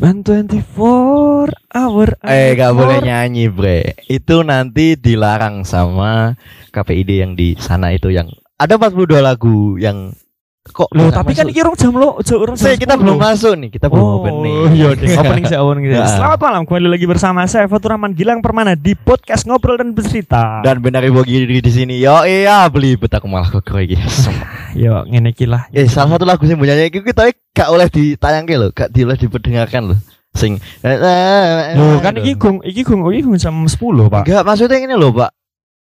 Spend 24 hour. Eh gak boleh nyanyi bre Itu nanti dilarang sama KPID yang di sana itu yang Ada 42 lagu yang Kok Loh, nggak tapi kan masuk? iki rong jam lo, jam orang Saya kita belum masuk nih Kita belum Oh, opening iya deh. opening saya opening saya. Nah. Selamat malam, kembali lagi bersama saya Fatur Rahman Gilang Permana di podcast ngobrol dan bercerita. Dan benar ibu gini di sini Yo iya beli betak malah kok iki yo ngene iki lah. Eh salah satu lagu yang punya iki kita gak oleh ditayangke lho Gak boleh diperdengarkan lho Sing Loh, kan iki gung iki gung iki gung jam 10, Pak. Enggak maksudnya ini loh pak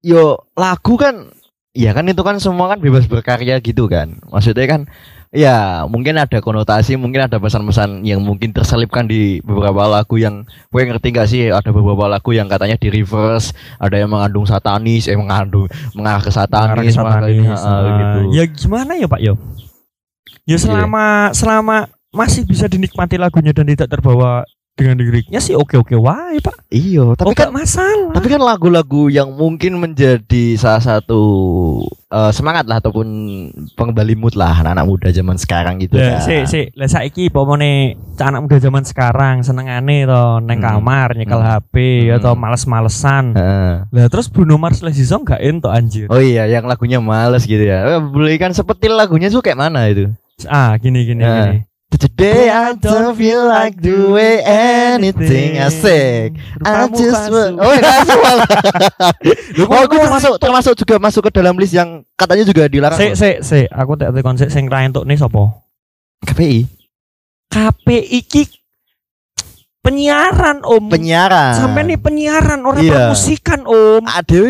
Yo lagu kan Ya kan itu kan semua kan bebas berkarya gitu kan Maksudnya kan Ya mungkin ada konotasi Mungkin ada pesan-pesan yang mungkin terselipkan di beberapa lagu yang Gue ngerti gak sih Ada beberapa lagu yang katanya di reverse Ada yang mengandung satanis Eh mengandung Mengarah ke satanis, mengarah ke- satanis. Nah, gitu. Ya gimana ya, Pak yo? Ya selama selama masih bisa dinikmati lagunya dan tidak terbawa dengan liriknya sih oke-oke wae, Pak. Iya Tapi oh, kan masalah. Tapi kan lagu-lagu yang mungkin menjadi salah satu eh, semangat lah ataupun pengembali mood lah anak-anak muda zaman sekarang gitu Lah, kan. sik sik, lah saiki pomone anak muda zaman sekarang senengane to neng Hmm. kamar nyekel Hmm. HP atau Hmm. males-malesan. Heeh. Lah terus Bruno Mars Lazy Song gak ento anjir. Oh iya, yang lagunya males gitu ya. Eh, Belikan seperti lagunya tuh kayak mana itu? Ah, gini gini Nah. gini. Today I don't feel like doing anything asik. I just want... Oh iya. Oh, itu termasuk termasuk juga masuk ke dalam list yang katanya juga dilarang. Sik sik sik, aku tak tekon sik sing ra entuk nih sapa? KPI KPI iki penyiaran Om. penyiaran. Sampai nih penyiaran orang Iya. permusikan Om.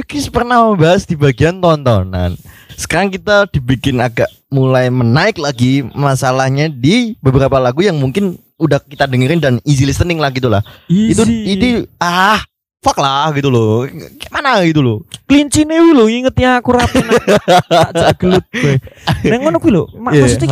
Kis pernah membahas di bagian tontonan. Sekarang kita dibikin agak mulai menaik lagi masalahnya di beberapa lagu yang mungkin udah kita dengerin dan easy listening lah gitu lah. Itu itu ah fuck lah gitu loh. Gimana gitu loh. klincine lho inget ya aku rapi tak gelut kowe. Neng ngono kuwi lho, mak- Iya, maksudnya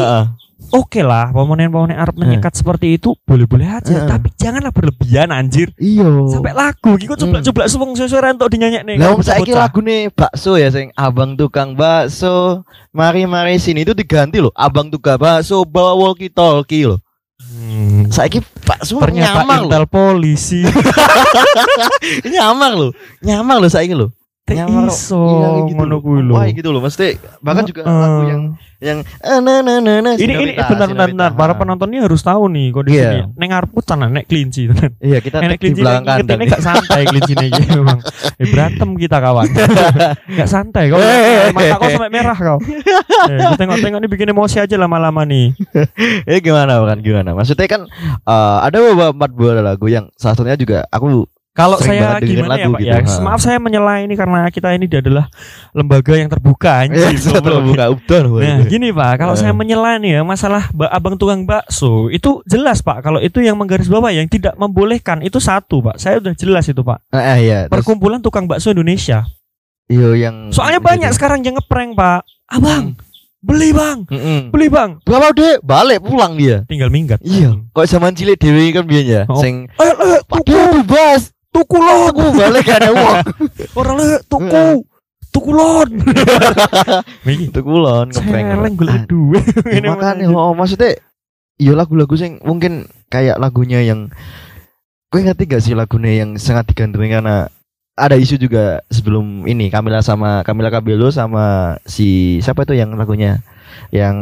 oke lah pemonen-pemonen Arab menyekat seperti itu boleh-boleh aja Heeh. tapi janganlah berlebihan anjir. Iya. sampai lagu gitu coba-coba suwung sesuai entuk dinyanyek nih Lah saiki lagu nih bakso ya sing abang tukang bakso mari mari sini itu diganti loh abang tukang bakso bawa walkie talkie loh hmm. saiki bakso ternyata nyamang loh intel polisi. Nyamang loh nyamang loh saiki loh Teh iso iya, gitu ngono kuwi lho. Wah gitu loh. Mesti bahkan juga lagu yang yang eh, na na na na ini ini Sinarita, bentar bentar bentar. Para penonton ini harus tahu nih kondisi Iya. ini. Neng ngarepku tenan nek kelinci tenan. Iya kita Nek kelinci belakang ini gak santai kelinci ini memang eh, berantem kita kawan. Gak santai. Kau Eh. mata kau sampai merah kau eh, tengok-tengok ini bikin emosi aja lama-lama nih. Eh gimana kan gimana? Maksudnya kan eh, ada beberapa empat buah lagu yang salah satunya juga aku Kalau Sering saya gimana ya Pak gitu, ya? ha. Maaf saya menyela ini karena kita ini adalah lembaga yang terbuka ya anjir. sudah terbuka Nah, gini Pak, kalau Eh. saya menyela nih ya masalah ba- abang tukang bakso itu jelas Pak. Kalau itu yang menggaris bawah yang tidak membolehkan itu satu Pak. Saya udah jelas itu Pak. eh, eh, iya terus Perkumpulan tukang bakso Indonesia. iya yang Soalnya banyak sekarang yang ngeprank Pak. Abang, beli bang, Mm-mm. beli bang. berapa deh balik pulang dia Tinggal minggat. iya kok zaman cilik dewi kan biyen ya Oh. sing Eh, eh, tuku, bebas tuku lon. aku balik gak ada uang Orang le, tuku, tuku lon. Iki itu kulon ngeprank celeng golek duit. Ya, Ini makanya oh, maksudnya iya lagu-lagu sing mungkin kayak lagunya yang gue ngerti gak sih lagunya yang sangat digandrungi karena ada isu juga sebelum ini Kamila sama Kamila Kabelo sama si siapa itu yang lagunya yang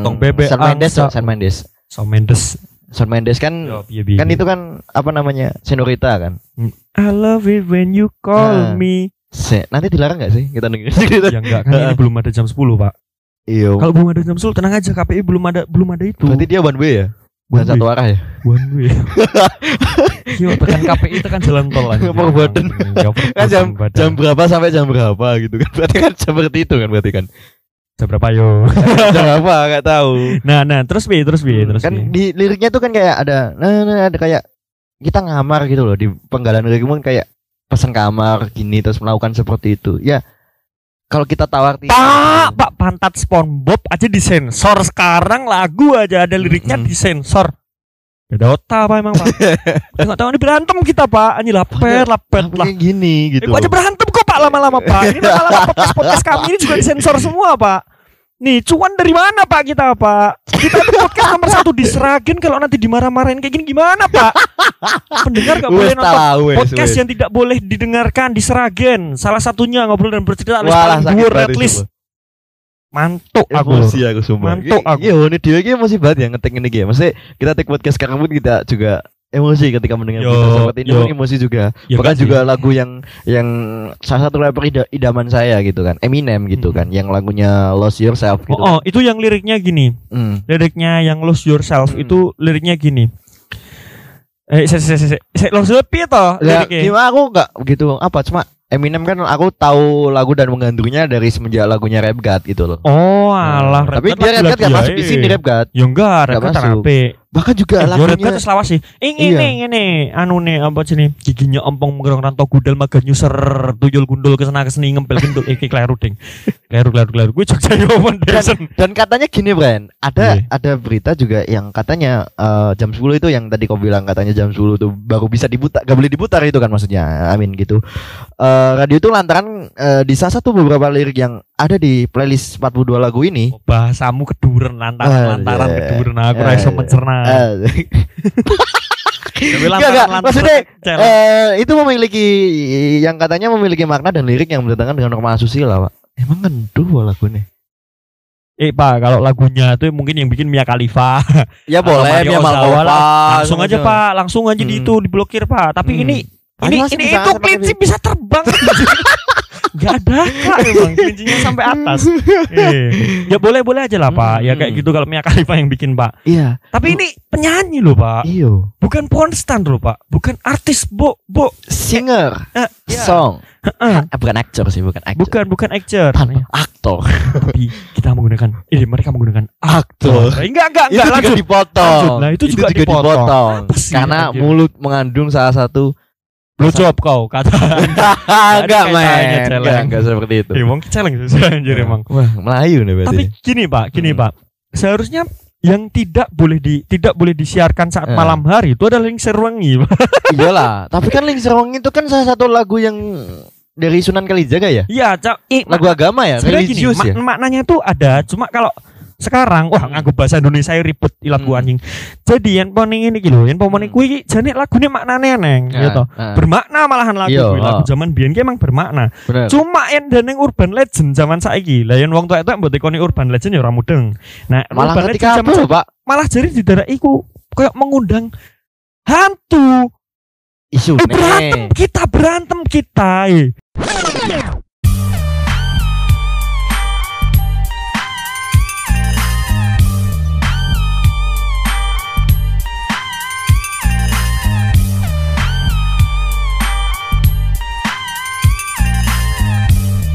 Potong bebek Shawn Mendes. Shawn Mendes Shawn Mendes. Shawn Mendes kan Yo, piye, piye, kan piye. itu kan apa namanya Senorita kan I love it when you call Ah. me. Se nanti dilarang gak sih kita dengerin Ya enggak kan ini belum ada jam 10, Pak. iya Kalau belum ada jam 10 tenang aja KPI belum ada belum ada itu. berarti dia one way ya One bukan satu way. arah ya One way. Yo tekan KPI tekan jalan tol aja. Ya, kan jam jam berapa sampai jam berapa gitu kan berarti kan seperti itu kan berarti kan Jam berapa yo? jam berapa nggak tahu Nah, nah, terus bi, terus bi, terus kan bi. di liriknya tuh kan kayak ada nah, nah, ada kayak kita ngamar gitu loh di penggalan lirik pun kayak pesan kamar gini terus melakukan seperti itu ya kalau kita tawar Pak, Pak pantat SpongeBob aja disensor sekarang lagu aja ada liriknya Mm-mm. disensor. Beda otak apa emang Pak? Tengok tengok ini berantem kita Pak. Ini lapet, lapet lah. kayak gini gitu Iku aja berantem lama-lama Pak. Ini lama-lama podcast podcast kami ini juga disensor semua Pak. Nih, cuan dari mana Pak kita Pak? Kita itu podcast nomor satu di Seragen kalau nanti dimarah-marahin kayak gini gimana Pak? Pendengar gak boleh nonton wes. podcast wes. yang tidak boleh didengarkan di Seragen. Salah satunya ngobrol dan bercerita dhuwur banget at least. Mantuk Pak. aku. Emosi aku sumpah. Mantuk aku. Iya, ini dia ini emosi banget ya ngetik ini ya. Maksudnya kita take podcast sekarang pun kita juga emosi ketika mendengar Yo, berita seperti ini yo. emosi juga. Ya, Bahkan juga sih. lagu yang yang salah satu rapper ida- idaman saya gitu kan, Eminem gitu Hmm. kan, yang lagunya Lose Yourself gitu. Oh, oh, itu yang liriknya gini. Hmm. Liriknya yang lose yourself Hmm. itu liriknya gini. Eh, saya saya saya saya lose lebih toh Ya, liriknya. gimana aku nggak begitu apa cuma Eminem kan aku tahu lagu dan menggandungnya dari semenjak lagunya Rap God gitu loh. Oh, alah. Nah, tapi dia Rap God gak masuk di ae. sini Rap God. Ya enggak, Nggak Rap God masuk. Bahkan juga Eh, lagunya terus lawas sih. Ing Iya. ini ngene, anu nih apa sini? Giginya empong menggerong rantau gudal maga nyuser tuyul gundul ke sana ke sini ngempel gendul iki kleru ding. Kleru kleru kleru. Gue Jogja yo Foundation. dan katanya gini Bran, ada Iya. ada berita juga yang katanya eh, jam 10 itu yang tadi kau bilang katanya jam 10 tuh baru bisa diputar, gak boleh diputar itu kan maksudnya. Amin gitu. Eh, radio itu lantaran eh, di salah satu beberapa lirik yang ada di playlist 42 lagu ini Oh, Bahasamu keduren lantaran lantaran Ah, iya. keduren aku ra iso Ah, mencerna. lantaran enggak. lantaran Maksudnya, eh, itu memiliki yang katanya memiliki makna dan lirik yang bertentangan dengan norma asusila, Pak. Emang ngenduh lagunya. Eh Pak, kalau lagunya itu mungkin yang bikin Mia Khalifa. Ya boleh, lah. apa, langsung aja. Pak, langsung aja di Hmm. itu diblokir Pak. Tapi Hmm. ini ini ini itu kelinci bisa terbang. Gak ada kak emang kelincinya sampai atas. Eh, ya boleh boleh aja lah Pak. Ya kayak Hmm. gitu kalau Mia Khalifa yang bikin Pak. Iya, Tapi ini penyanyi loh Pak. iyo. Bukan pornstar loh Pak. Bukan artis Bo Bo. Singer, Eh, ya. song. Heeh. Eh, bukan aktor sih, bukan aktor. Bukan bukan actor. Tanpa aktor. Tapi kita menggunakan ini mereka menggunakan Aktor. Enggak enggak Itu enggak juga lanjut. dipotong. Lanjut. Nah, itu juga dipotong. Apa sih, Karena anjir? mulut mengandung salah satu Blowjob kau kata. enggak men, celeng. enggak, enggak seperti itu. Emang challenge sih anjir emang. Wah, Melayu nih berarti. Tapi gini Pak, gini Hmm. Pak. Seharusnya yang tidak boleh di tidak boleh disiarkan saat Eh. malam hari itu adalah link serwengi. Pak. Iyalah, tapi kan Ling Serwang itu kan salah satu lagu yang dari Sunan Kalijaga ya? Iya, Cak. Lagu agama ya, sebenarnya gini, religius ya? mak- maknanya itu ada, cuma kalau sekarang wah Hmm. nganggo bahasa Indonesia ribet ilat gua Hmm. anjing. Jadi yang poning ini gitu, yang poning Hmm. kuwi jane lagune maknane neng gitu. nah, Bermakna malahan lagu Iya, kuwi. lagu oh. zaman biyen ki emang bermakna. bener. Cuma yang daneng urban legend zaman saiki. Lah yang wong tuwa itu mbok tekoni urban legend ya ora mudeng. Nah, Malah urban legend zaman Pak? malah jadi di daerah iku kayak mengundang hantu. Isu Eh, berantem kita berantem kita. eh.